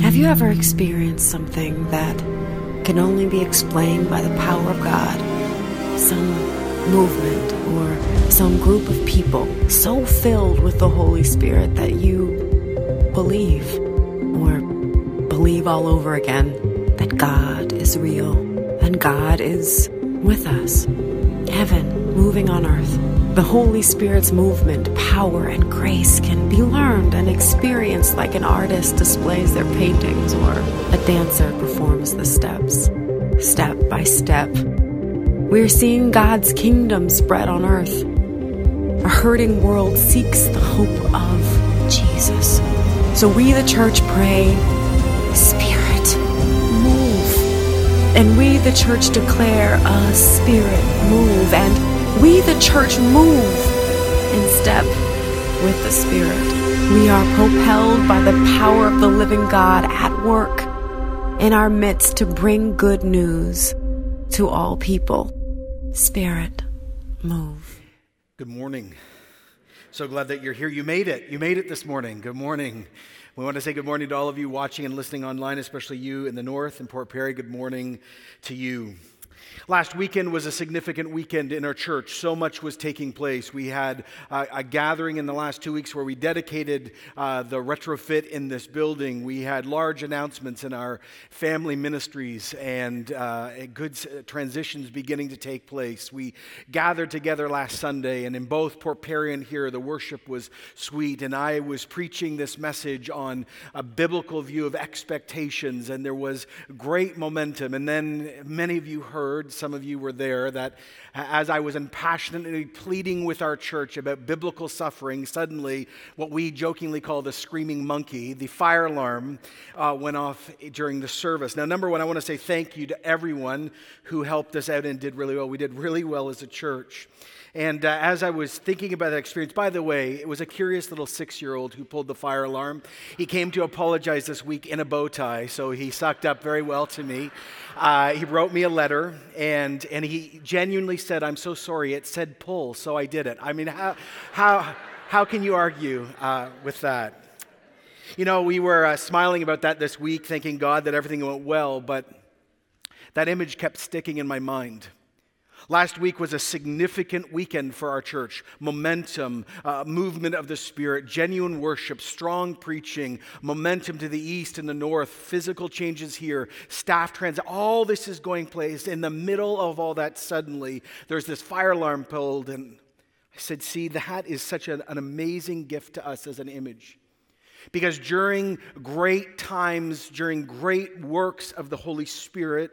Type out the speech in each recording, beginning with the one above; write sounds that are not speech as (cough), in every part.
Have you ever experienced something that can only be explained by the power of God? Some movement or some group of people so filled with the Holy Spirit that you believe believe all over again that God is real and God is with us. Heaven moving on earth. The Holy Spirit's movement, power, and grace can be learned and experienced like an artist displays their paintings or a dancer performs the steps, step by step. We're seeing God's kingdom spread on earth. A hurting world seeks the hope of Jesus. So we, the church, pray, And we, the church, declare a Spirit move. And we, the church, move in step with the Spirit. We are propelled by the power of the living God at work in our midst to bring good news to all people. Spirit, move. Good morning. So glad that you're here. You made it. You made it this morning. Good morning. We want to say good morning to all of you watching and listening online, especially you in the north in Port Perry. Good morning to you. Last weekend was a significant weekend in our church. So much was taking place. We had uh, a gathering in the last two weeks where we dedicated uh, the retrofit in this building. We had large announcements in our family ministries and uh, good transitions beginning to take place. We gathered together last Sunday, and in both Port Perry and here, the worship was sweet. And I was preaching this message on a biblical view of expectations, and there was great momentum. And then many of you heard some of you were there, that as I was impassionately pleading with our church about biblical suffering, suddenly what we jokingly call the screaming monkey, the fire alarm, uh, went off during the service. Now, number one, I want to say thank you to everyone who helped us out and did really well. We did really well as a church. And uh, as I was thinking about that experience, by the way, it was a curious little six year old who pulled the fire alarm. He came to apologize this week in a bow tie, so he sucked up very well to me. Uh, he wrote me a letter, and, and he genuinely said, I'm so sorry. It said pull, so I did it. I mean, how, how, how can you argue uh, with that? You know, we were uh, smiling about that this week, thanking God that everything went well, but that image kept sticking in my mind. Last week was a significant weekend for our church. Momentum, uh, movement of the Spirit, genuine worship, strong preaching, momentum to the east and the north, physical changes here, staff transit. All this is going place. In the middle of all that, suddenly, there's this fire alarm pulled. And I said, See, that is such an, an amazing gift to us as an image. Because during great times, during great works of the Holy Spirit,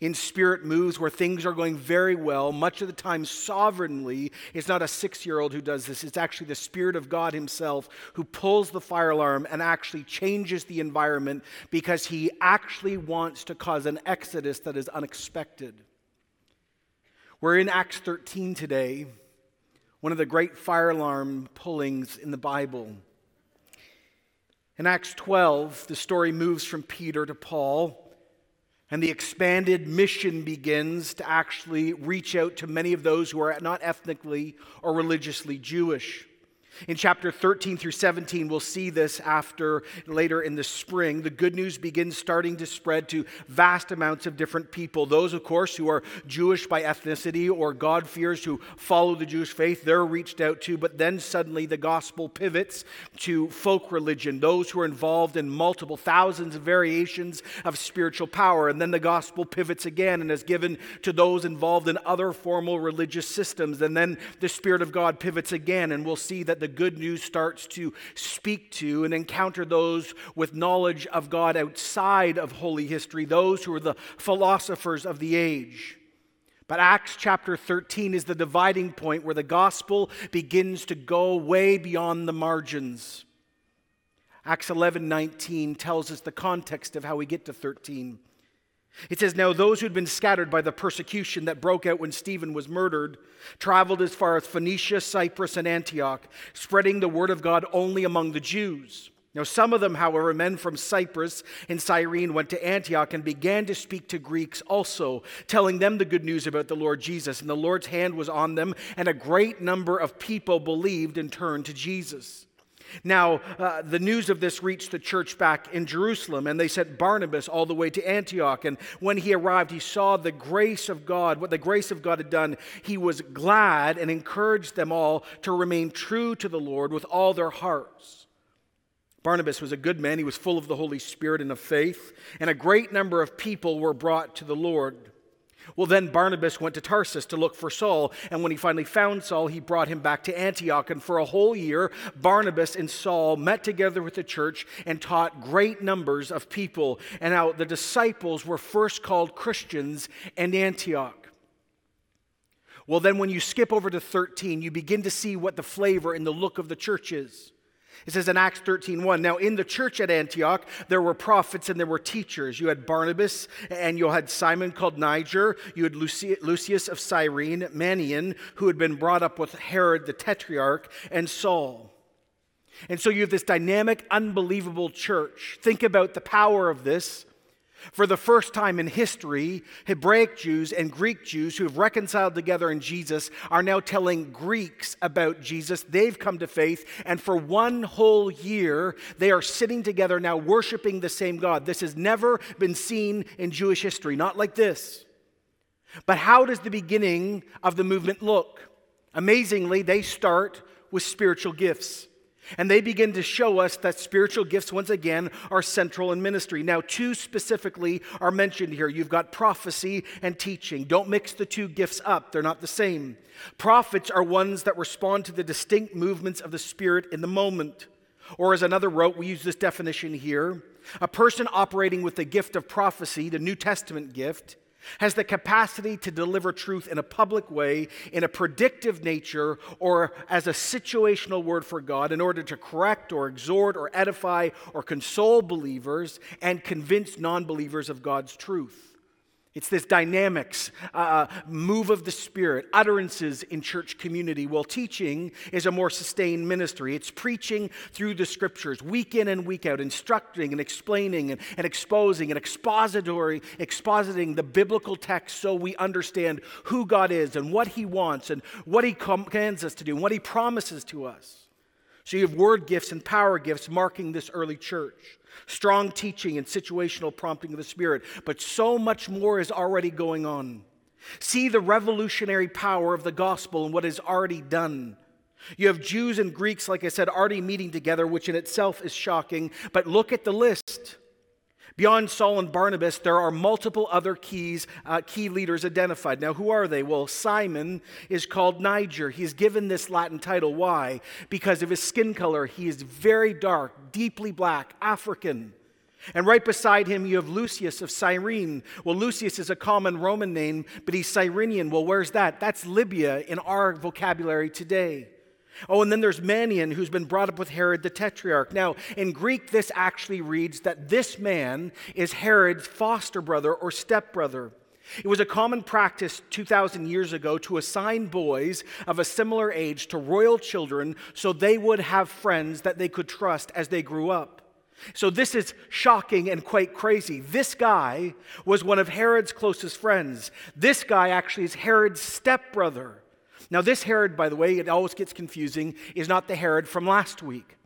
in spirit moves where things are going very well, much of the time sovereignly. It's not a six year old who does this, it's actually the Spirit of God Himself who pulls the fire alarm and actually changes the environment because He actually wants to cause an exodus that is unexpected. We're in Acts 13 today, one of the great fire alarm pullings in the Bible. In Acts 12, the story moves from Peter to Paul. And the expanded mission begins to actually reach out to many of those who are not ethnically or religiously Jewish. In chapter 13 through 17, we'll see this after later in the spring. The good news begins starting to spread to vast amounts of different people. Those, of course, who are Jewish by ethnicity or God-fearers who follow the Jewish faith, they're reached out to. But then suddenly the gospel pivots to folk religion, those who are involved in multiple thousands of variations of spiritual power. And then the gospel pivots again and is given to those involved in other formal religious systems. And then the Spirit of God pivots again, and we'll see that the good news starts to speak to and encounter those with knowledge of God outside of holy history, those who are the philosophers of the age. But Acts chapter 13 is the dividing point where the gospel begins to go way beyond the margins. Acts 11 19 tells us the context of how we get to 13. It says, Now those who'd been scattered by the persecution that broke out when Stephen was murdered traveled as far as Phoenicia, Cyprus, and Antioch, spreading the word of God only among the Jews. Now, some of them, however, men from Cyprus and Cyrene, went to Antioch and began to speak to Greeks also, telling them the good news about the Lord Jesus. And the Lord's hand was on them, and a great number of people believed and turned to Jesus. Now, uh, the news of this reached the church back in Jerusalem, and they sent Barnabas all the way to Antioch. And when he arrived, he saw the grace of God, what the grace of God had done. He was glad and encouraged them all to remain true to the Lord with all their hearts. Barnabas was a good man. He was full of the Holy Spirit and of faith, and a great number of people were brought to the Lord. Well, then Barnabas went to Tarsus to look for Saul, and when he finally found Saul, he brought him back to Antioch. And for a whole year, Barnabas and Saul met together with the church and taught great numbers of people. And now the disciples were first called Christians in Antioch. Well, then when you skip over to 13, you begin to see what the flavor and the look of the church is. It says in Acts 13 1, now in the church at Antioch, there were prophets and there were teachers. You had Barnabas and you had Simon called Niger. You had Lucius of Cyrene, Manaen, who had been brought up with Herod the Tetrarch, and Saul. And so you have this dynamic, unbelievable church. Think about the power of this. For the first time in history, Hebraic Jews and Greek Jews who have reconciled together in Jesus are now telling Greeks about Jesus. They've come to faith, and for one whole year, they are sitting together now worshiping the same God. This has never been seen in Jewish history, not like this. But how does the beginning of the movement look? Amazingly, they start with spiritual gifts. And they begin to show us that spiritual gifts, once again, are central in ministry. Now, two specifically are mentioned here. You've got prophecy and teaching. Don't mix the two gifts up, they're not the same. Prophets are ones that respond to the distinct movements of the Spirit in the moment. Or, as another wrote, we use this definition here a person operating with the gift of prophecy, the New Testament gift, has the capacity to deliver truth in a public way, in a predictive nature, or as a situational word for God in order to correct or exhort or edify or console believers and convince non believers of God's truth. It's this dynamics, uh, move of the Spirit, utterances in church community. While teaching is a more sustained ministry. It's preaching through the scriptures, week in and week out, instructing and explaining and, and exposing and expository, expositing the biblical text so we understand who God is and what He wants and what He commands us to do and what He promises to us. So you have word gifts and power gifts marking this early church strong teaching and situational prompting of the Spirit, but so much more is already going on. See the revolutionary power of the gospel and what is already done. You have Jews and Greeks, like I said, already meeting together, which in itself is shocking, but look at the list. Beyond Saul and Barnabas, there are multiple other keys, uh, key leaders identified. Now, who are they? Well, Simon is called Niger. He's given this Latin title. Why? Because of his skin color. He is very dark, deeply black, African. And right beside him, you have Lucius of Cyrene. Well, Lucius is a common Roman name, but he's Cyrenian. Well, where's that? That's Libya in our vocabulary today. Oh, and then there's Manaen, who's been brought up with Herod the Tetrarch. Now, in Greek, this actually reads that this man is Herod's foster brother or stepbrother. It was a common practice 2,000 years ago to assign boys of a similar age to royal children so they would have friends that they could trust as they grew up. So, this is shocking and quite crazy. This guy was one of Herod's closest friends. This guy actually is Herod's stepbrother. Now, this Herod, by the way, it always gets confusing, is not the Herod from last week.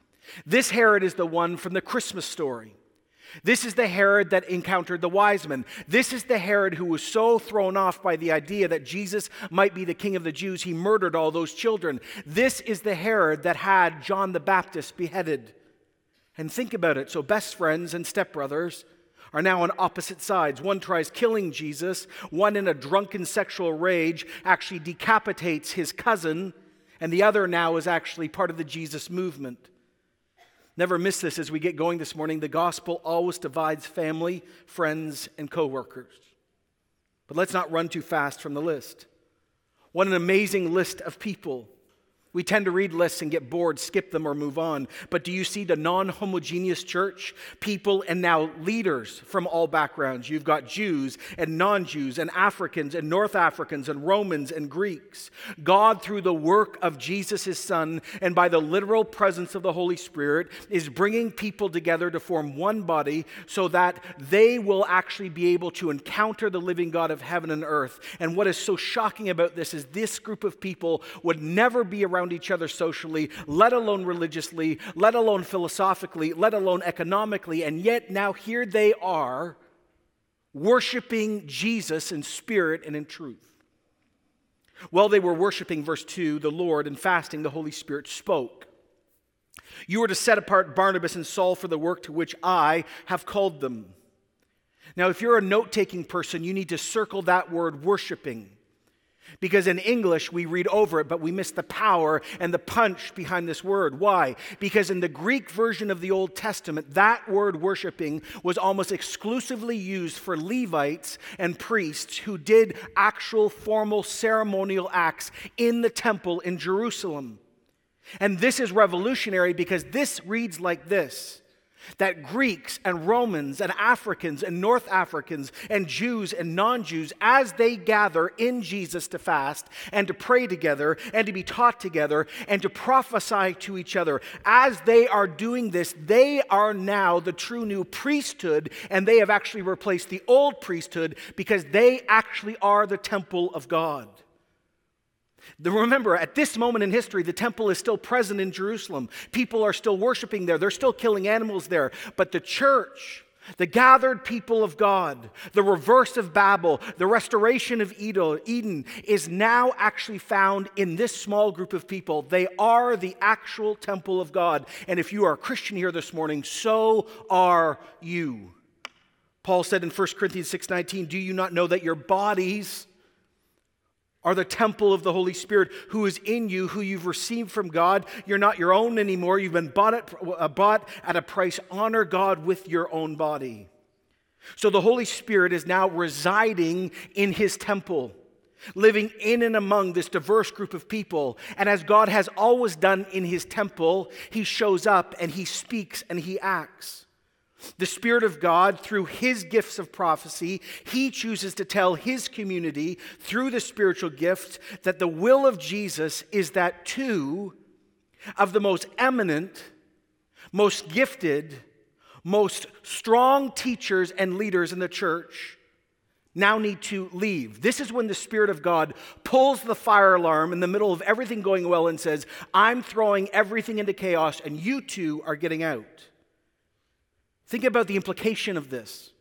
This Herod is the one from the Christmas story. This is the Herod that encountered the wise men. This is the Herod who was so thrown off by the idea that Jesus might be the king of the Jews, he murdered all those children. This is the Herod that had John the Baptist beheaded. And think about it. So, best friends and stepbrothers are now on opposite sides. One tries killing Jesus, one, in a drunken sexual rage, actually decapitates his cousin, and the other now is actually part of the Jesus movement. Never miss this as we get going this morning. The gospel always divides family, friends, and coworkers. But let's not run too fast from the list. What an amazing list of people. We tend to read lists and get bored, skip them, or move on. But do you see the non homogeneous church? People and now leaders from all backgrounds. You've got Jews and non Jews, and Africans and North Africans, and Romans and Greeks. God, through the work of Jesus, his Son, and by the literal presence of the Holy Spirit, is bringing people together to form one body so that they will actually be able to encounter the living God of heaven and earth. And what is so shocking about this is this group of people would never be around around each other socially, let alone religiously, let alone philosophically, let alone economically. And yet now here they are worshiping Jesus in spirit and in truth. While they were worshiping, verse 2, the Lord and fasting, the Holy Spirit spoke. You are to set apart Barnabas and Saul for the work to which I have called them. Now, if you're a note taking person, you need to circle that word worshiping. Because in English, we read over it, but we miss the power and the punch behind this word. Why? Because in the Greek version of the Old Testament, that word worshiping was almost exclusively used for Levites and priests who did actual formal ceremonial acts in the temple in Jerusalem. And this is revolutionary because this reads like this that Greeks and Romans and Africans and North Africans and Jews and non Jews, as they gather in Jesus to fast and to pray together and to be taught together and to prophesy to each other, as they are doing this, they are now the true new priesthood and they have actually replaced the old priesthood because they actually are the temple of God. Remember, at this moment in history, the temple is still present in Jerusalem. People are still worshiping there, they're still killing animals there. But the church, the gathered people of God, the reverse of Babel, the restoration of Eden, is now actually found in this small group of people. They are the actual temple of God. And if you are a Christian here this morning, so are you. Paul said in 1 Corinthians 6:19, "Do you not know that your bodies are the temple of the Holy Spirit who is in you, who you've received from God. You're not your own anymore. You've been bought at, uh, bought at a price. Honor God with your own body. So the Holy Spirit is now residing in his temple, living in and among this diverse group of people. And as God has always done in his temple, he shows up and he speaks and he acts. The Spirit of God, through His gifts of prophecy, He chooses to tell His community through the spiritual gift that the will of Jesus is that two of the most eminent, most gifted, most strong teachers and leaders in the church now need to leave. This is when the Spirit of God pulls the fire alarm in the middle of everything going well and says, I'm throwing everything into chaos, and you two are getting out. Think about the implication of this.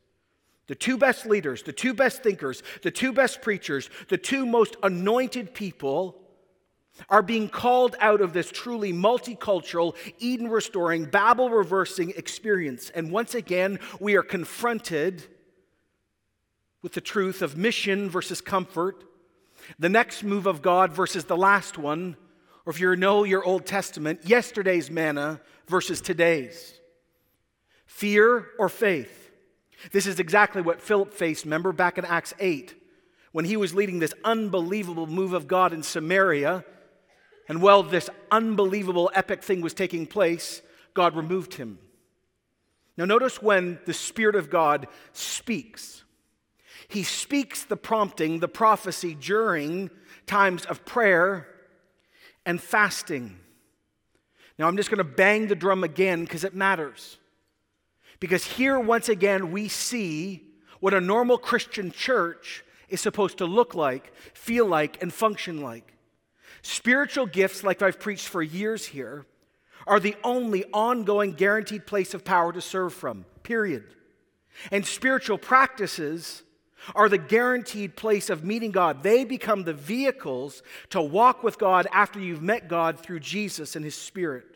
The two best leaders, the two best thinkers, the two best preachers, the two most anointed people are being called out of this truly multicultural, Eden restoring, Babel reversing experience. And once again, we are confronted with the truth of mission versus comfort, the next move of God versus the last one, or if you know your Old Testament, yesterday's manna versus today's. Fear or faith? This is exactly what Philip faced, remember, back in Acts 8, when he was leading this unbelievable move of God in Samaria. And while this unbelievable epic thing was taking place, God removed him. Now, notice when the Spirit of God speaks, He speaks the prompting, the prophecy during times of prayer and fasting. Now, I'm just going to bang the drum again because it matters. Because here, once again, we see what a normal Christian church is supposed to look like, feel like, and function like. Spiritual gifts, like I've preached for years here, are the only ongoing guaranteed place of power to serve from, period. And spiritual practices are the guaranteed place of meeting God. They become the vehicles to walk with God after you've met God through Jesus and His Spirit.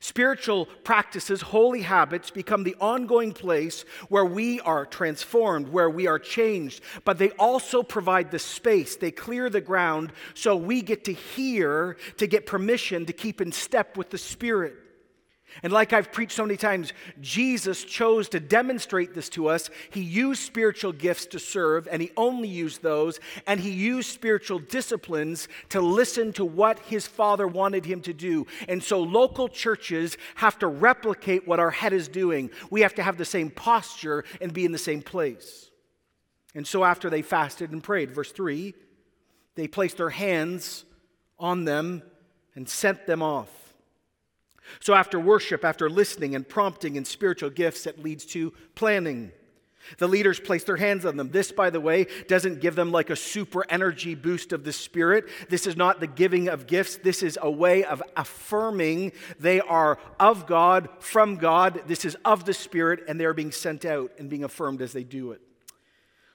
Spiritual practices, holy habits, become the ongoing place where we are transformed, where we are changed, but they also provide the space. They clear the ground so we get to hear, to get permission to keep in step with the Spirit. And like I've preached so many times, Jesus chose to demonstrate this to us. He used spiritual gifts to serve, and he only used those. And he used spiritual disciplines to listen to what his Father wanted him to do. And so local churches have to replicate what our head is doing. We have to have the same posture and be in the same place. And so after they fasted and prayed, verse 3, they placed their hands on them and sent them off. So, after worship, after listening and prompting and spiritual gifts, it leads to planning. The leaders place their hands on them. This, by the way, doesn't give them like a super energy boost of the Spirit. This is not the giving of gifts. This is a way of affirming they are of God, from God. This is of the Spirit, and they are being sent out and being affirmed as they do it.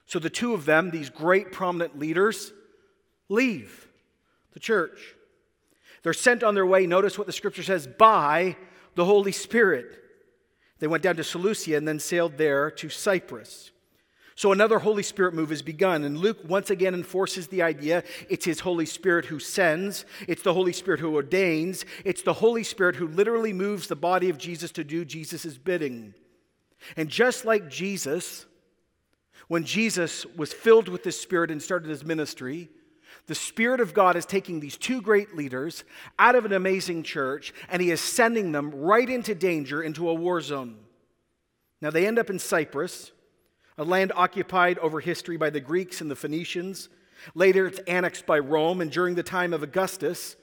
So the two of them, these great prominent leaders, leave the church. They're sent on their way, notice what the scripture says, by the Holy Spirit. They went down to Seleucia and then sailed there to Cyprus. So another Holy Spirit move has begun. And Luke once again enforces the idea it's his Holy Spirit who sends, it's the Holy Spirit who ordains, it's the Holy Spirit who literally moves the body of Jesus to do Jesus' bidding. And just like Jesus, when Jesus was filled with the Spirit and started his ministry, the Spirit of God is taking these two great leaders out of an amazing church and He is sending them right into danger, into a war zone. Now, they end up in Cyprus, a land occupied over history by the Greeks and the Phoenicians. Later, it's annexed by Rome, and during the time of Augustus,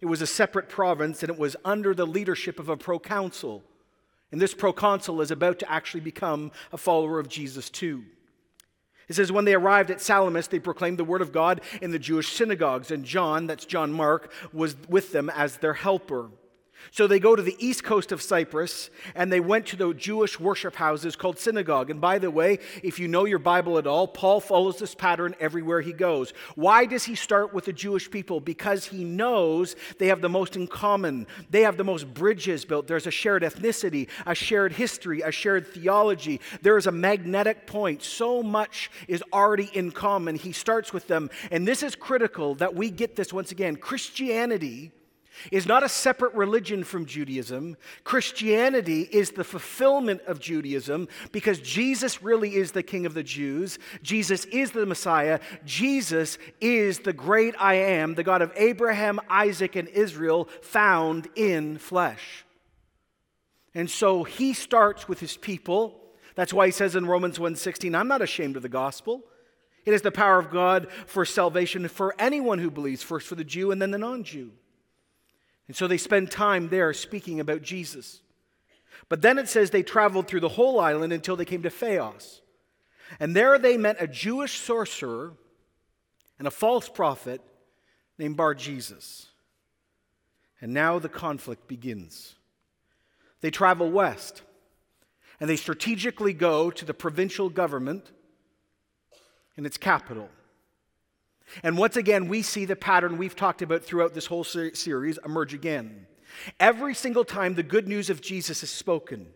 it was a separate province and it was under the leadership of a proconsul. And this proconsul is about to actually become a follower of Jesus, too. It says, when they arrived at Salamis, they proclaimed the word of God in the Jewish synagogues, and John, that's John Mark, was with them as their helper. So they go to the east coast of Cyprus and they went to the Jewish worship houses called synagogue. And by the way, if you know your Bible at all, Paul follows this pattern everywhere he goes. Why does he start with the Jewish people? Because he knows they have the most in common. They have the most bridges built. There's a shared ethnicity, a shared history, a shared theology. There is a magnetic point. So much is already in common. He starts with them. And this is critical that we get this once again. Christianity is not a separate religion from Judaism. Christianity is the fulfillment of Judaism because Jesus really is the King of the Jews. Jesus is the Messiah. Jesus is the great I am, the God of Abraham, Isaac, and Israel, found in flesh. And so he starts with his people. That's why he says in Romans 1:16, I'm not ashamed of the gospel. It is the power of God for salvation for anyone who believes, first for the Jew and then the non-Jew. And so they spend time there speaking about Jesus. But then it says they traveled through the whole island until they came to Paphos. And there they met a Jewish sorcerer and a false prophet named Bar Jesus. And now the conflict begins. They travel west and they strategically go to the provincial government in its capital. And once again, we see the pattern we've talked about throughout this whole ser- series emerge again. Every single time the good news of Jesus is spoken,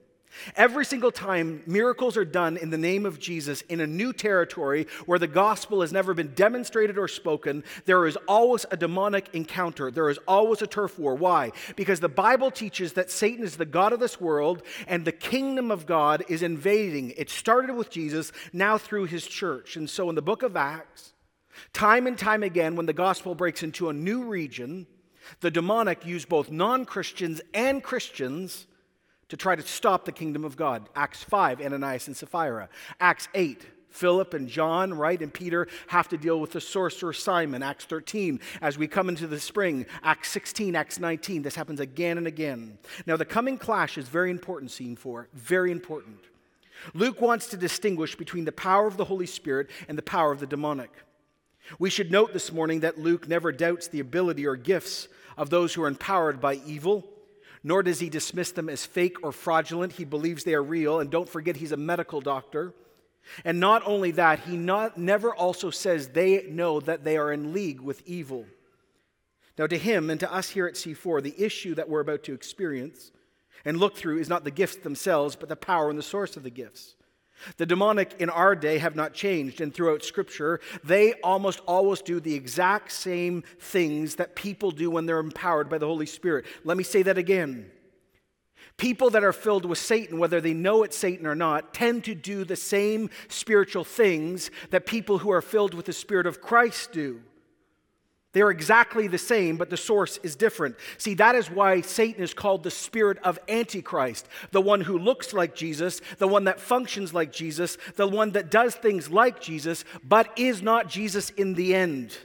every single time miracles are done in the name of Jesus in a new territory where the gospel has never been demonstrated or spoken, there is always a demonic encounter. There is always a turf war. Why? Because the Bible teaches that Satan is the God of this world and the kingdom of God is invading. It started with Jesus, now through his church. And so in the book of Acts, Time and time again, when the gospel breaks into a new region, the demonic use both non Christians and Christians to try to stop the kingdom of God. Acts 5, Ananias and Sapphira. Acts 8, Philip and John, right, and Peter have to deal with the sorcerer Simon. Acts 13, as we come into the spring. Acts 16, Acts 19. This happens again and again. Now, the coming clash is very important, scene four, very important. Luke wants to distinguish between the power of the Holy Spirit and the power of the demonic. We should note this morning that Luke never doubts the ability or gifts of those who are empowered by evil, nor does he dismiss them as fake or fraudulent. He believes they are real, and don't forget he's a medical doctor. And not only that, he not, never also says they know that they are in league with evil. Now, to him and to us here at C4, the issue that we're about to experience and look through is not the gifts themselves, but the power and the source of the gifts. The demonic in our day have not changed, and throughout Scripture, they almost always do the exact same things that people do when they're empowered by the Holy Spirit. Let me say that again. People that are filled with Satan, whether they know it's Satan or not, tend to do the same spiritual things that people who are filled with the Spirit of Christ do. They're exactly the same, but the source is different. See, that is why Satan is called the spirit of Antichrist, the one who looks like Jesus, the one that functions like Jesus, the one that does things like Jesus, but is not Jesus in the end.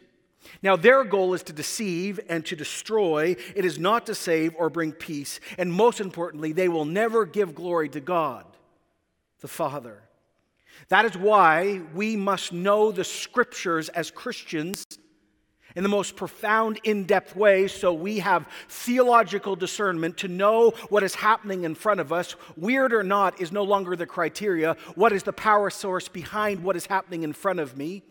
Now, their goal is to deceive and to destroy. It is not to save or bring peace. And most importantly, they will never give glory to God, the Father. That is why we must know the scriptures as Christians in the most profound, in depth way so we have theological discernment to know what is happening in front of us. Weird or not is no longer the criteria. What is the power source behind what is happening in front of me?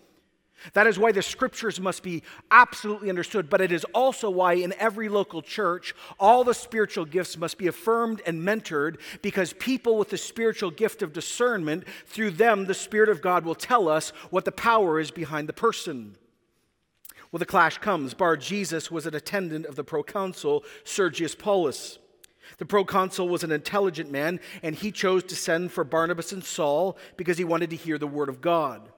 That is why the scriptures must be absolutely understood, but it is also why in every local church, all the spiritual gifts must be affirmed and mentored because people with the spiritual gift of discernment, through them, the Spirit of God will tell us what the power is behind the person. Well, the clash comes. Bar Jesus was an attendant of the proconsul Sergius Paulus. The proconsul was an intelligent man, and he chose to send for Barnabas and Saul because he wanted to hear the word of God.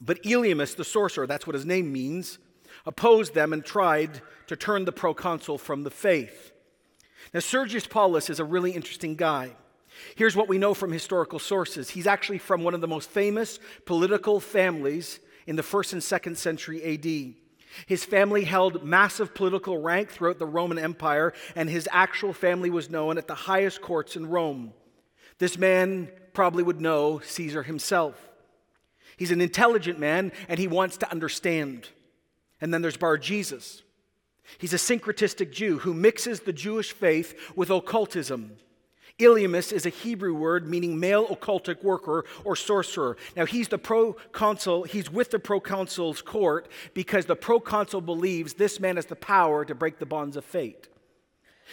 But Elymas, the sorcerer, that's what his name means, opposed them and tried to turn the proconsul from the faith. Now, Sergius Paulus is a really interesting guy. Here's what we know from historical sources. He's actually from one of the most famous political families in the first and second century AD. His family held massive political rank throughout the Roman Empire, and his actual family was known at the highest courts in Rome. This man probably would know Caesar himself. He's an intelligent man, and he wants to understand. And then there's Bar Jesus. He's a syncretistic Jew who mixes the Jewish faith with occultism. Elymas is a Hebrew word meaning male occultic worker or sorcerer. Now, he's the proconsul, he's with the proconsul's court because the proconsul believes this man has the power to break the bonds of fate.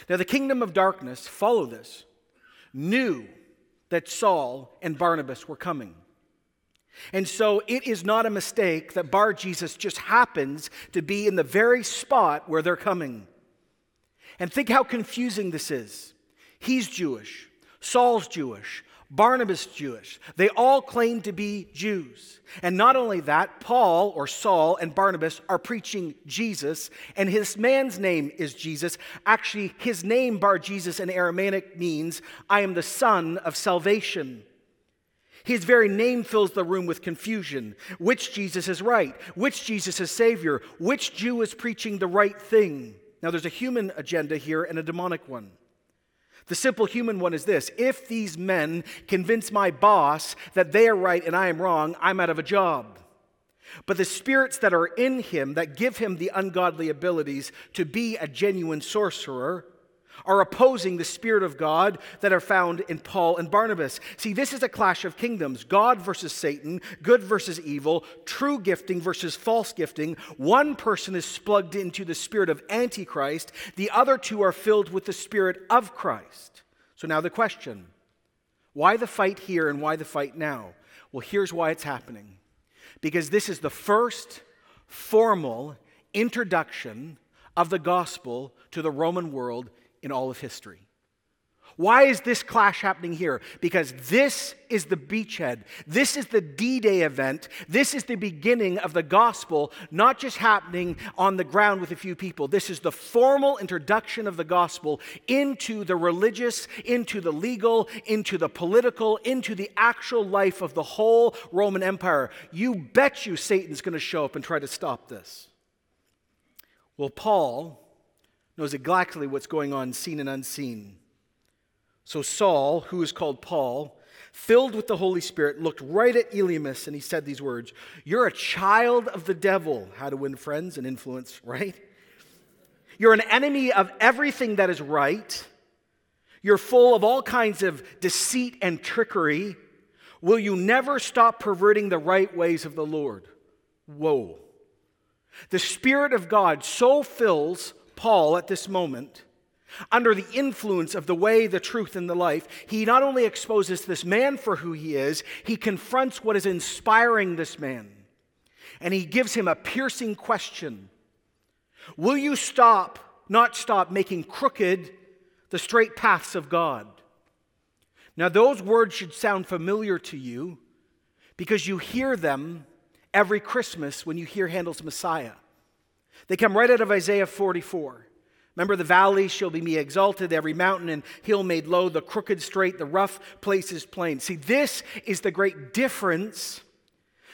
Now, the kingdom of darkness, follow this, knew that Saul and Barnabas were coming. And so it is not a mistake that Bar Jesus just happens to be in the very spot where they're coming. And think how confusing this is. He's Jewish. Saul's Jewish. Barnabas Jewish. They all claim to be Jews. And not only that, Paul or Saul and Barnabas are preaching Jesus, and his man's name is Jesus. Actually, his name, Bar Jesus, in Aramaic means, I am the son of salvation. His very name fills the room with confusion. Which Jesus is right? Which Jesus is Savior? Which Jew is preaching the right thing? Now, there's a human agenda here and a demonic one. The simple human one is this if these men convince my boss that they are right and I am wrong, I'm out of a job. But the spirits that are in him that give him the ungodly abilities to be a genuine sorcerer are opposing the Spirit of God that are found in Paul and Barnabas. See, this is a clash of kingdoms God versus Satan, good versus evil, true gifting versus false gifting. One person is plugged into the spirit of Antichrist, the other two are filled with the Spirit of Christ. So now the question why the fight here and why the fight now? Well, here's why it's happening. Because this is the first formal introduction of the gospel to the Roman world in all of history. Why is this clash happening here? Because this is the beachhead. This is the D Day event. This is the beginning of the gospel, not just happening on the ground with a few people. This is the formal introduction of the gospel into the religious, into the legal, into the political, into the actual life of the whole Roman Empire. You bet you Satan's going to show up and try to stop this. Well, Paul knows exactly what's going on, seen and unseen. So Saul, who is called Paul, filled with the Holy Spirit, looked right at Elymas and he said these words You're a child of the devil. How to win friends and influence, (laughs) right? You're an enemy of everything that is right. You're full of all kinds of deceit and trickery. Will you never stop perverting the right ways of the Lord? Whoa. The Spirit of God so fills Paul at this moment, under the influence of the way, the truth, and the life, he not only exposes this man for who he is, he confronts what is inspiring this man. And he gives him a piercing question Will you stop, not stop, making crooked the straight paths of God. Now, those words should sound familiar to you because you hear them every Christmas when you hear Handel's Messiah. They come right out of Isaiah 44. Remember, the valley shall be me exalted, every mountain and hill made low, the crooked straight, the rough places plain. See, this is the great difference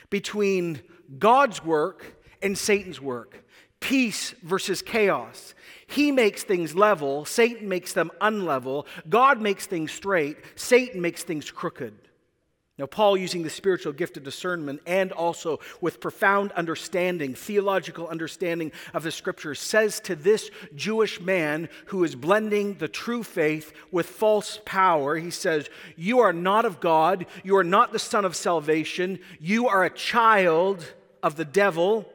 between God's work and Satan's work peace versus chaos. He makes things level, Satan makes them unlevel. God makes things straight, Satan makes things crooked. Now, Paul, using the spiritual gift of discernment and also with profound understanding, theological understanding of the scriptures, says to this Jewish man who is blending the true faith with false power, he says, You are not of God, you are not the son of salvation, you are a child of the devil,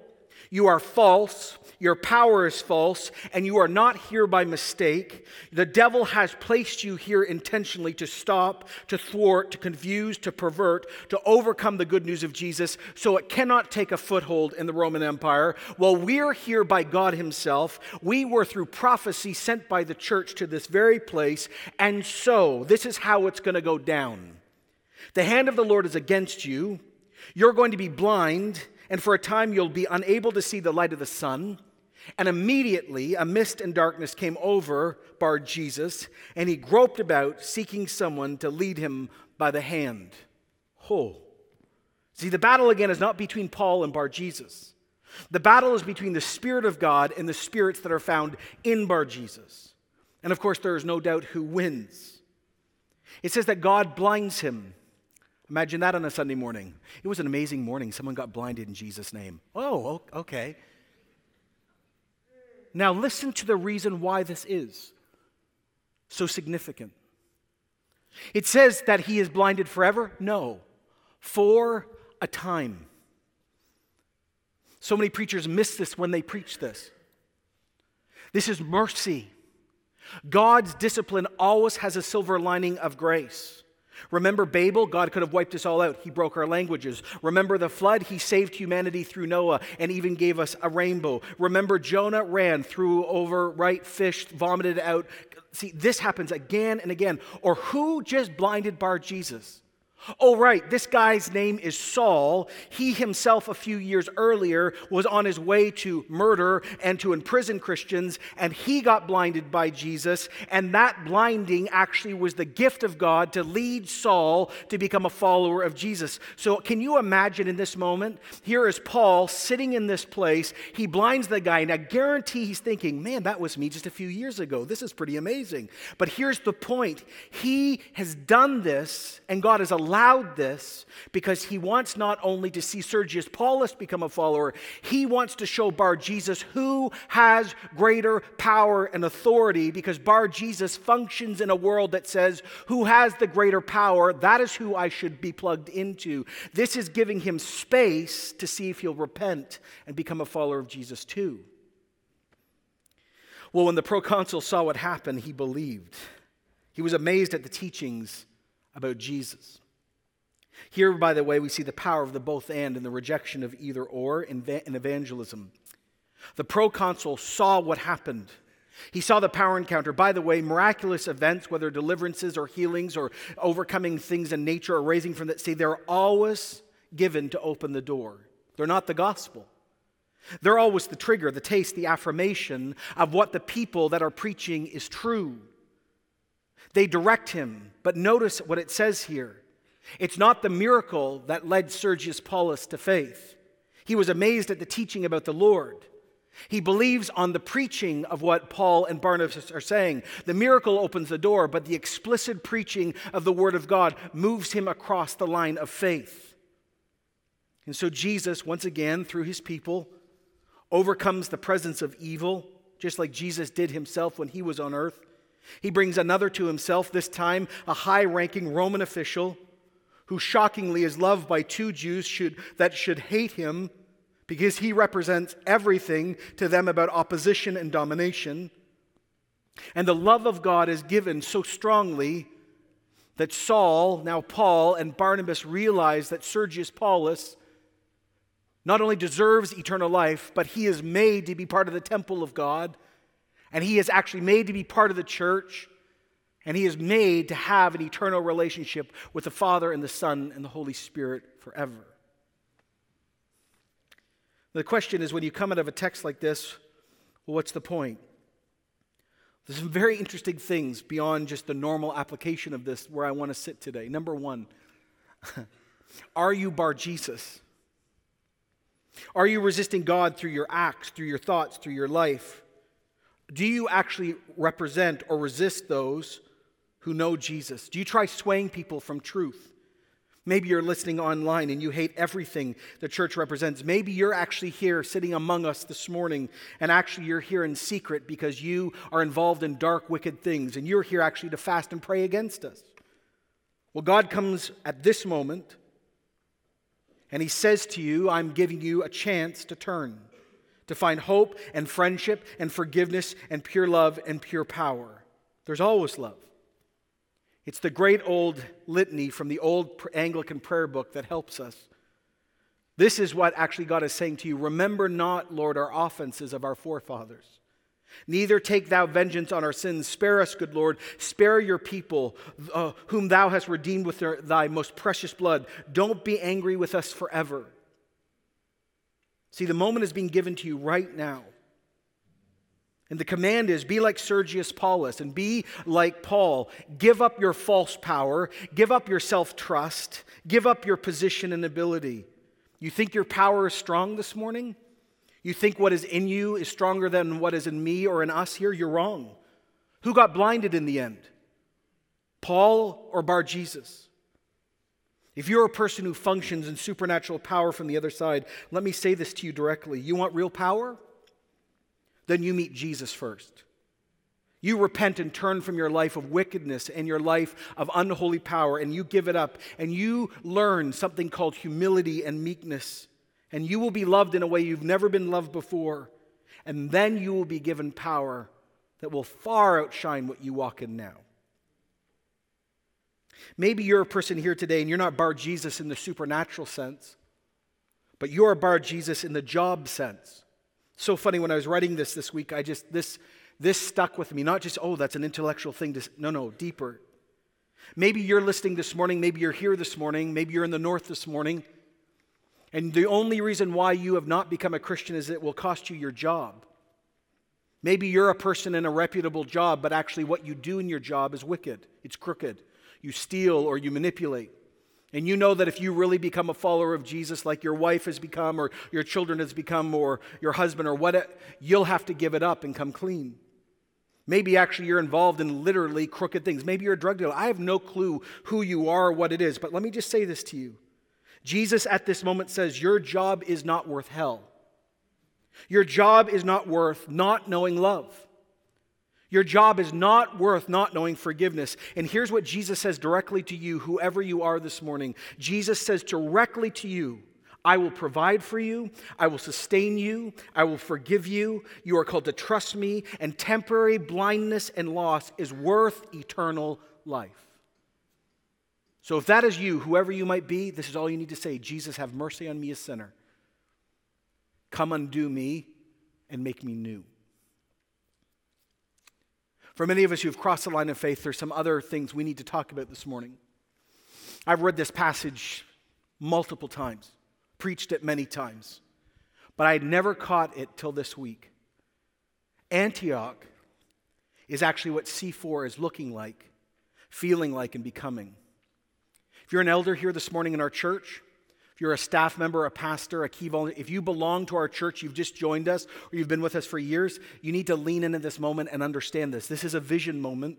you are false, your power is false, and you are not here by mistake. The devil has placed you here intentionally to stop, to thwart, to confuse, to pervert, to overcome the good news of Jesus, so it cannot take a foothold in the Roman Empire. While we're here by God Himself, we were through prophecy sent by the church to this very place, and so this is how it's going to go down. The hand of the Lord is against you. You're going to be blind, and for a time you'll be unable to see the light of the sun. And immediately a mist and darkness came over Bar Jesus, and he groped about, seeking someone to lead him by the hand. Oh. See, the battle again is not between Paul and Bar Jesus. The battle is between the Spirit of God and the spirits that are found in Bar Jesus. And of course, there is no doubt who wins. It says that God blinds him. Imagine that on a Sunday morning. It was an amazing morning. Someone got blinded in Jesus' name. Oh, okay. Now, listen to the reason why this is so significant. It says that he is blinded forever? No, for a time. So many preachers miss this when they preach this. This is mercy. God's discipline always has a silver lining of grace. Remember Babel? God could have wiped us all out. He broke our languages. Remember the flood? He saved humanity through Noah and even gave us a rainbow. Remember Jonah ran, threw over right fish, vomited out. See, this happens again and again. Or who just blinded Bar Jesus? Oh, right, this guy's name is Saul. He himself, a few years earlier, was on his way to murder and to imprison Christians, and he got blinded by Jesus. And that blinding actually was the gift of God to lead Saul to become a follower of Jesus. So, can you imagine in this moment? Here is Paul sitting in this place. He blinds the guy, and I guarantee he's thinking, man, that was me just a few years ago. This is pretty amazing. But here's the point He has done this, and God has allowed allowed this because he wants not only to see Sergius Paulus become a follower, he wants to show Bar Jesus who has greater power and authority because Bar Jesus functions in a world that says, Who has the greater power? That is who I should be plugged into. This is giving him space to see if he'll repent and become a follower of Jesus too. Well, when the proconsul saw what happened, he believed. He was amazed at the teachings about Jesus. Here, by the way, we see the power of the both and and the rejection of either or in, evangelism. The proconsul saw what happened. He saw the power encounter. By the way, miraculous events, whether deliverances or healings or overcoming things in nature or raising from that, see, they're always given to open the door. They're not the gospel. They're always the trigger, the taste, the affirmation of what the people that are preaching is true. They direct him. But notice what it says here it's not the miracle that led Sergius Paulus to faith. He was amazed at the teaching about the Lord. He believes on the preaching of what Paul and Barnabas are saying. The miracle opens the door, but the explicit preaching of the Word of God moves him across the line of faith. And so Jesus, once again, through his people, overcomes the presence of evil, just like Jesus did himself when he was on earth. He brings another to himself, this time a high ranking Roman official who shockingly is loved by two Jews should, that should hate him because he represents everything to them about opposition and domination. And the love of God is given so strongly that Saul, now Paul, and Barnabas realize that Sergius Paulus not only deserves eternal life, but he is made to be part of the temple of God, and he is actually made to be part of the church. And he is made to have an eternal relationship with the Father and the Son and the Holy Spirit forever. The question is when you come out of a text like this, well, what's the point? There's some very interesting things beyond just the normal application of this where I want to sit today. Number one, (laughs) are you Bar Jesus? Are you resisting God through your acts, through your thoughts, through your life? Do you actually represent or resist those who know Jesus? Do you try swaying people from truth? Maybe you're listening online and you hate everything the church represents. Maybe you're actually here sitting among us this morning and actually you're here in secret because you are involved in dark, wicked things and you're here actually to fast and pray against us. Well, God comes at this moment and He says to you, I'm giving you a chance to turn, to find hope and friendship and forgiveness and pure love and pure power. There's always love. It's the great old litany from the old Anglican prayer book that helps us. This is what actually God is saying to you Remember not, Lord, our offenses of our forefathers. Neither take thou vengeance on our sins. Spare us, good Lord. Spare your people, uh, whom thou hast redeemed with their, thy most precious blood. Don't be angry with us forever. See, the moment is being given to you right now. And the command is be like Sergius Paulus and be like Paul. Give up your false power, give up your self trust, give up your position and ability. You think your power is strong this morning? You think what is in you is stronger than what is in me or in us here? You're wrong. Who got blinded in the end? Paul or Bar Jesus? If you're a person who functions in supernatural power from the other side, let me say this to you directly. You want real power? Then you meet Jesus first. You repent and turn from your life of wickedness and your life of unholy power, and you give it up, and you learn something called humility and meekness, and you will be loved in a way you've never been loved before, and then you will be given power that will far outshine what you walk in now. Maybe you're a person here today and you're not Bar Jesus in the supernatural sense, but you're Bar Jesus in the job sense. So funny when I was writing this this week, I just, this, this stuck with me. Not just, oh, that's an intellectual thing. To, no, no, deeper. Maybe you're listening this morning. Maybe you're here this morning. Maybe you're in the north this morning. And the only reason why you have not become a Christian is it will cost you your job. Maybe you're a person in a reputable job, but actually what you do in your job is wicked. It's crooked. You steal or you manipulate. And you know that if you really become a follower of Jesus, like your wife has become, or your children has become, or your husband, or what, you'll have to give it up and come clean. Maybe actually you're involved in literally crooked things. Maybe you're a drug dealer. I have no clue who you are or what it is, but let me just say this to you. Jesus at this moment says, Your job is not worth hell. Your job is not worth not knowing love. Your job is not worth not knowing forgiveness. And here's what Jesus says directly to you, whoever you are this morning. Jesus says directly to you, I will provide for you. I will sustain you. I will forgive you. You are called to trust me, and temporary blindness and loss is worth eternal life. So, if that is you, whoever you might be, this is all you need to say Jesus, have mercy on me, a sinner. Come undo me and make me new. For many of us who've crossed the line of faith, there's some other things we need to talk about this morning. I've read this passage multiple times, preached it many times, but I had never caught it till this week. Antioch is actually what C4 is looking like, feeling like, and becoming. If you're an elder here this morning in our church, if you're a staff member, a pastor, a key volunteer, if you belong to our church, you've just joined us, or you've been with us for years, you need to lean into this moment and understand this. This is a vision moment.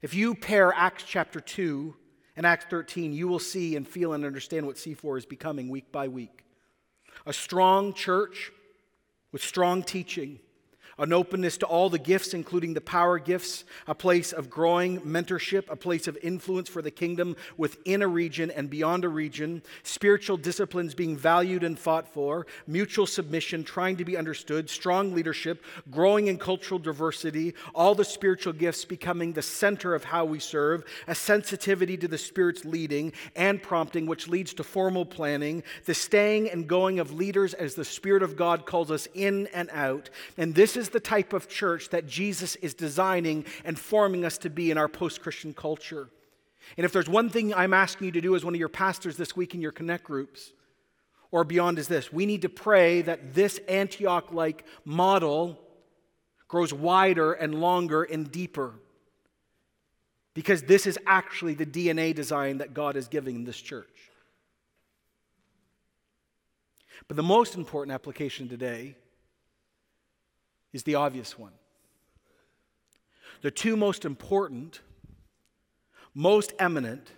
If you pair Acts chapter 2 and Acts 13, you will see and feel and understand what C4 is becoming week by week. A strong church with strong teaching an openness to all the gifts, including the power gifts, a place of growing mentorship, a place of influence for the kingdom within a region and beyond a region, spiritual disciplines being valued and fought for, mutual submission, trying to be understood, strong leadership, growing in cultural diversity, all the spiritual gifts becoming the center of how we serve, a sensitivity to the Spirit's leading and prompting, which leads to formal planning, the staying and going of leaders as the Spirit of God calls us in and out. And this is the type of church that Jesus is designing and forming us to be in our post Christian culture. And if there's one thing I'm asking you to do as one of your pastors this week in your connect groups or beyond, is this we need to pray that this Antioch like model grows wider and longer and deeper. Because this is actually the DNA design that God is giving in this church. But the most important application today is the obvious one. The two most important, most eminent,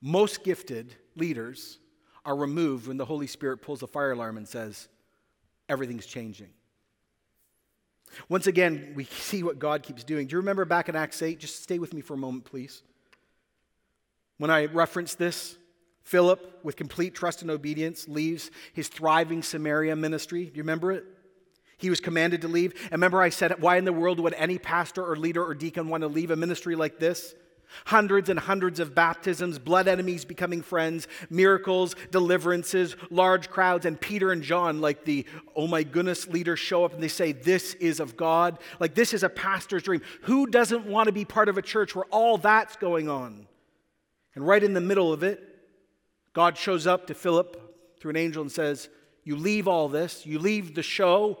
most gifted leaders are removed when the Holy Spirit pulls the fire alarm and says, everything's changing. Once again, we see what God keeps doing. Do you remember back in Acts 8? Just stay with me for a moment, please. When I referenced this, Philip, with complete trust and obedience, leaves his thriving Samaria ministry. Do you remember it? He was commanded to leave. And remember, I said, why in the world would any pastor or leader or deacon want to leave a ministry like this? Hundreds and hundreds of baptisms, blood enemies becoming friends, miracles, deliverances, large crowds, and Peter and John, like the oh my goodness leaders, show up and they say, This is of God. Like this is a pastor's dream. Who doesn't want to be part of a church where all that's going on? And right in the middle of it, God shows up to Philip through an angel and says, You leave all this, you leave the show,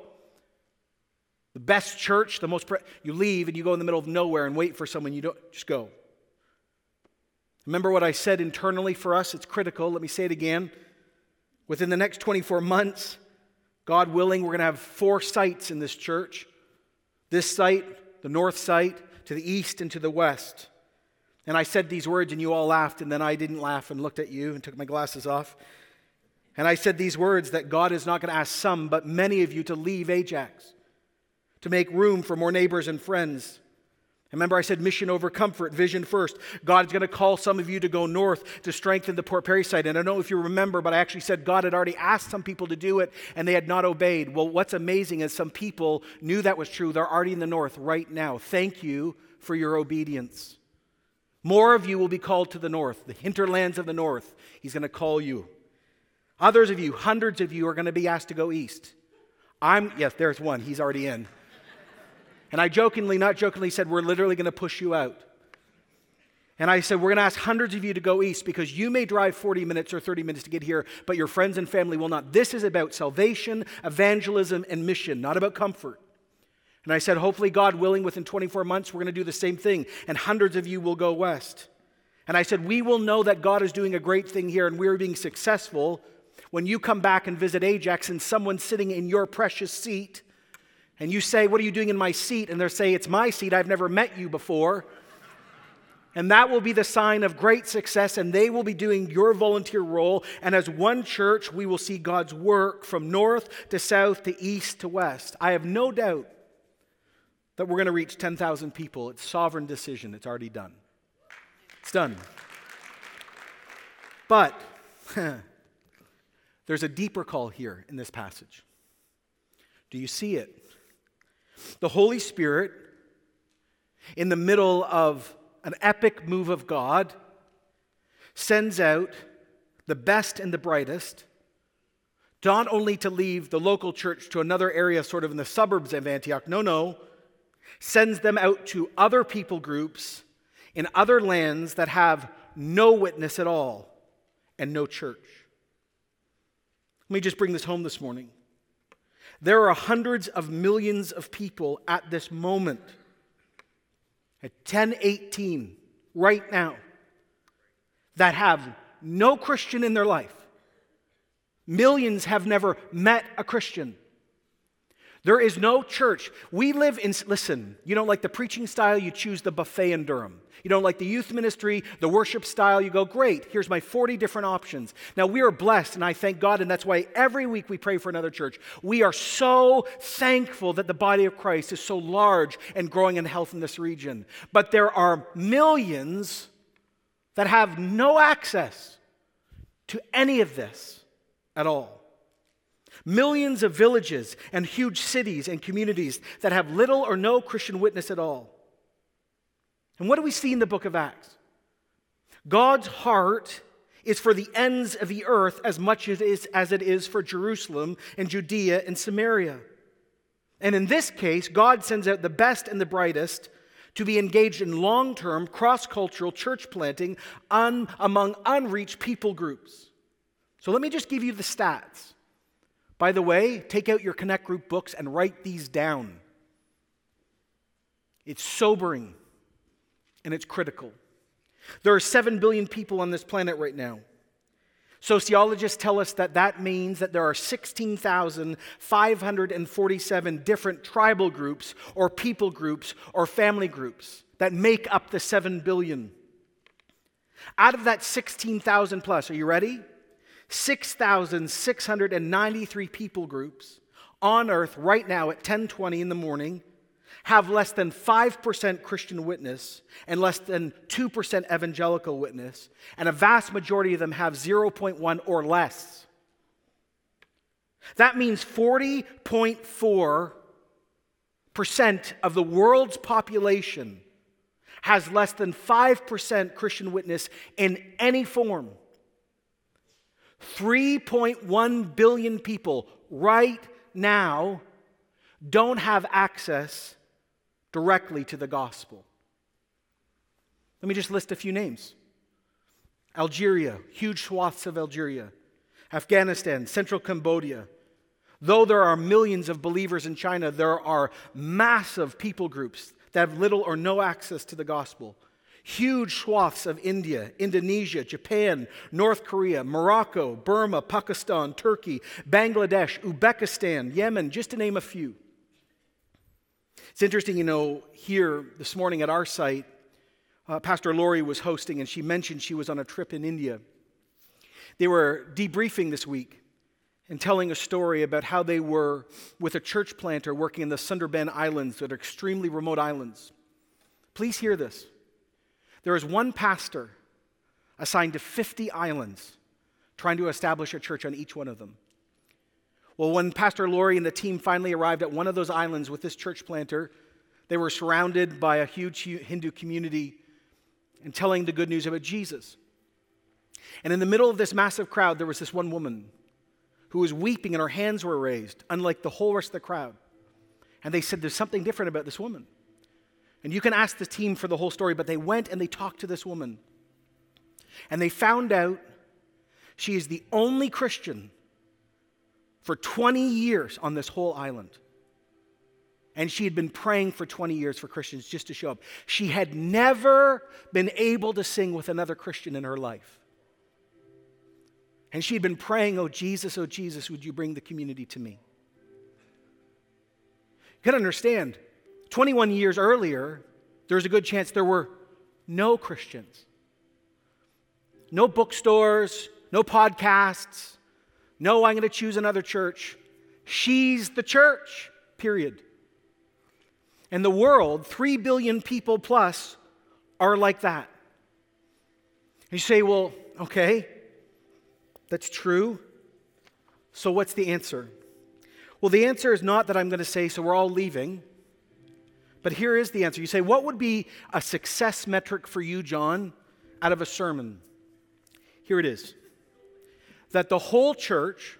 the best church, the most, pre- you leave and you go in the middle of nowhere and wait for someone. You don't, just go. Remember what I said internally for us? It's critical. Let me say it again. Within the next 24 months, God willing, we're going to have four sites in this church this site, the north site, to the east, and to the west. And I said these words, and you all laughed, and then I didn't laugh and looked at you and took my glasses off. And I said these words that God is not going to ask some, but many of you to leave Ajax, to make room for more neighbors and friends Remember, I said mission over comfort, vision first. God's going to call some of you to go north to strengthen the Port Perry site. And I don't know if you remember, but I actually said God had already asked some people to do it and they had not obeyed. Well, what's amazing is some people knew that was true. They're already in the north right now. Thank you for your obedience. More of you will be called to the north, the hinterlands of the north. He's going to call you. Others of you, hundreds of you, are going to be asked to go east. I'm, yes, there's one. He's already in. And I jokingly, not jokingly, said, We're literally going to push you out. And I said, We're going to ask hundreds of you to go east because you may drive 40 minutes or 30 minutes to get here, but your friends and family will not. This is about salvation, evangelism, and mission, not about comfort. And I said, Hopefully, God willing, within 24 months, we're going to do the same thing, and hundreds of you will go west. And I said, We will know that God is doing a great thing here and we're being successful when you come back and visit Ajax and someone's sitting in your precious seat and you say, What are you doing in my seat? And they say, It's my seat. I've never met you before. And that will be the sign of great success, and they will be doing your volunteer role. And as one church, we will see God's work from north to south to east to west. I have no doubt that we're going to reach 10,000 people. It's sovereign decision, it's already done. It's done. But (laughs) there's a deeper call here in this passage. Do you see it? The Holy Spirit, in the middle of an epic move of God, sends out the best and the brightest, not only to leave the local church to another area, sort of in the suburbs of Antioch, no, no, sends them out to other people groups in other lands that have no witness at all and no church. Let me just bring this home this morning. There are hundreds of millions of people at this moment, at 1018, right now, that have no Christian in their life. Millions have never met a Christian. There is no church. We live in, listen, you don't like the preaching style, you choose the buffet in Durham. You don't like the youth ministry, the worship style, you go, great, here's my 40 different options. Now, we are blessed, and I thank God, and that's why every week we pray for another church. We are so thankful that the body of Christ is so large and growing in health in this region. But there are millions that have no access to any of this at all. Millions of villages and huge cities and communities that have little or no Christian witness at all. And what do we see in the book of Acts? God's heart is for the ends of the earth as much as it is, for Jerusalem and Judea and Samaria. And in this case, God sends out the best and the brightest to be engaged in long term, cross cultural church planting among unreached people groups. So let me just give you the stats. By the way, take out your Connect Group books and write these down. It's sobering and it's critical. There are 7 billion people on this planet right now. Sociologists tell us that that means that there are 16,547 different tribal groups or people groups or family groups that make up the 7 billion. Out of that 16,000 plus, are you ready? 6,693 people groups on earth right now at 10:20 in the morning have less than 5% Christian witness and less than 2% evangelical witness, and a vast majority of them have 0.1 or less. That means 40.4% of the world's population has less than 5% Christian witness in any form. 3.1 billion people right now don't have access directly to the gospel. Let me just list a few names Algeria, huge swaths of Algeria, Afghanistan, central Cambodia. Though there are millions of believers in China, there are massive people groups that have little or no access to the gospel. Huge swaths of India, Indonesia, Japan, North Korea, Morocco, Burma, Pakistan, Turkey, Bangladesh, Uzbekistan, Yemen, just to name a few. It's interesting, you know, here this morning at our site, uh, Pastor Lori was hosting and she mentioned she was on a trip in India. They were debriefing this week and telling a story about how they were with a church planter working in the Sundarban Islands, that are extremely remote islands. Please hear this. There is one pastor assigned to 50 islands trying to establish a church on each one of them. Well, when Pastor Lori and the team finally arrived at one of those islands with this church planter, they were surrounded by a huge Hindu community and telling the good news about Jesus. And in the middle of this massive crowd, there was this one woman who was weeping and her hands were raised, unlike the whole rest of the crowd. And they said, There's something different about this woman. And you can ask the team for the whole story, but they went and they talked to this woman. And they found out she is the only Christian for 20 years on this whole island. And she had been praying for 20 years for Christians just to show up. She had never been able to sing with another Christian in her life. And she had been praying, Oh, Jesus, oh, Jesus, would you bring the community to me? You gotta understand, 21 years earlier, there's a good chance there were no Christians, no bookstores, no podcasts, no, I'm going to choose another church. She's the church, period. And the world, 3 billion people plus, are like that. You say, well, okay, that's true. So what's the answer? Well, the answer is not that I'm going to say, so we're all leaving. But here is the answer. You say, what would be a success metric for you, John, out of a sermon? Here it is that the whole church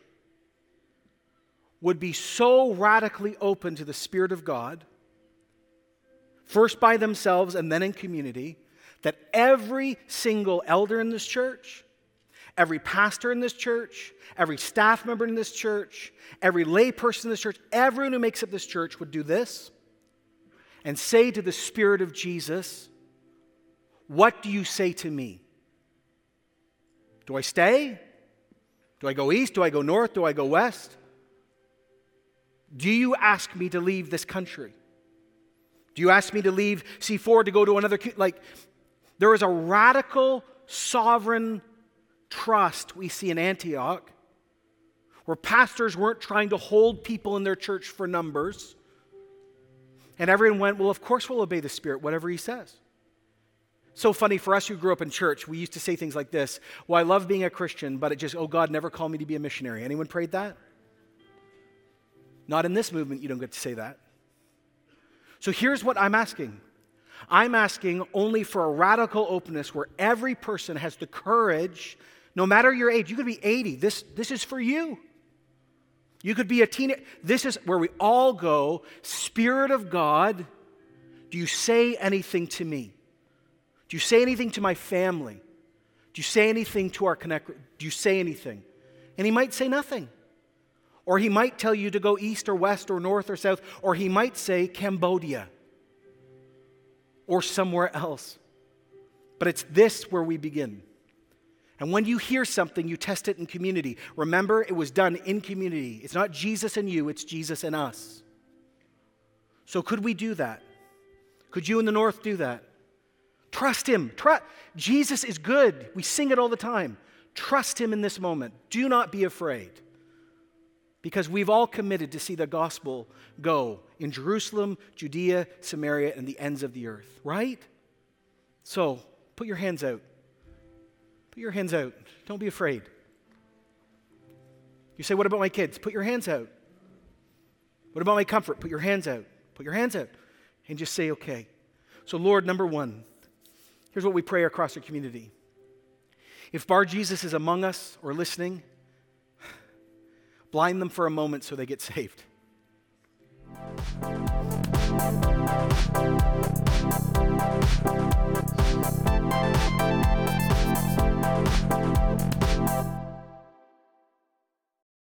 would be so radically open to the Spirit of God, first by themselves and then in community, that every single elder in this church, every pastor in this church, every staff member in this church, every lay person in this church, everyone who makes up this church would do this and say to the Spirit of Jesus, What do you say to me? Do I stay? Do I go east? Do I go north? Do I go west? Do you ask me to leave this country? Do you ask me to leave C4 to go to another? Like, there is a radical sovereign trust we see in Antioch where pastors weren't trying to hold people in their church for numbers. And everyone went, Well, of course we'll obey the Spirit, whatever He says. So funny for us who grew up in church, we used to say things like this Well, I love being a Christian, but it just, oh, God never called me to be a missionary. Anyone prayed that? Not in this movement, you don't get to say that. So here's what I'm asking I'm asking only for a radical openness where every person has the courage, no matter your age, you could be 80, this, this is for you. You could be a teenager. This is where we all go. Spirit of God, do you say anything to me? Do you say anything to my family? Do you say anything to our connect? Do you say anything? And he might say nothing. Or he might tell you to go east or west or north or south. Or he might say Cambodia or somewhere else. But it's this where we begin. And when you hear something, you test it in community. Remember, it was done in community. It's not Jesus and you, it's Jesus and us. So, could we do that? Could you in the north do that? Trust Him. Trust. Jesus is good. We sing it all the time. Trust Him in this moment. Do not be afraid. Because we've all committed to see the gospel go in Jerusalem, Judea, Samaria, and the ends of the earth, right? So, put your hands out. Put your hands out. Don't be afraid. You say, What about my kids? Put your hands out. What about my comfort? Put your hands out. Put your hands out. And just say, Okay. So, Lord, number one, here's what we pray across our community. If Bar Jesus is among us or listening, blind them for a moment so they get saved.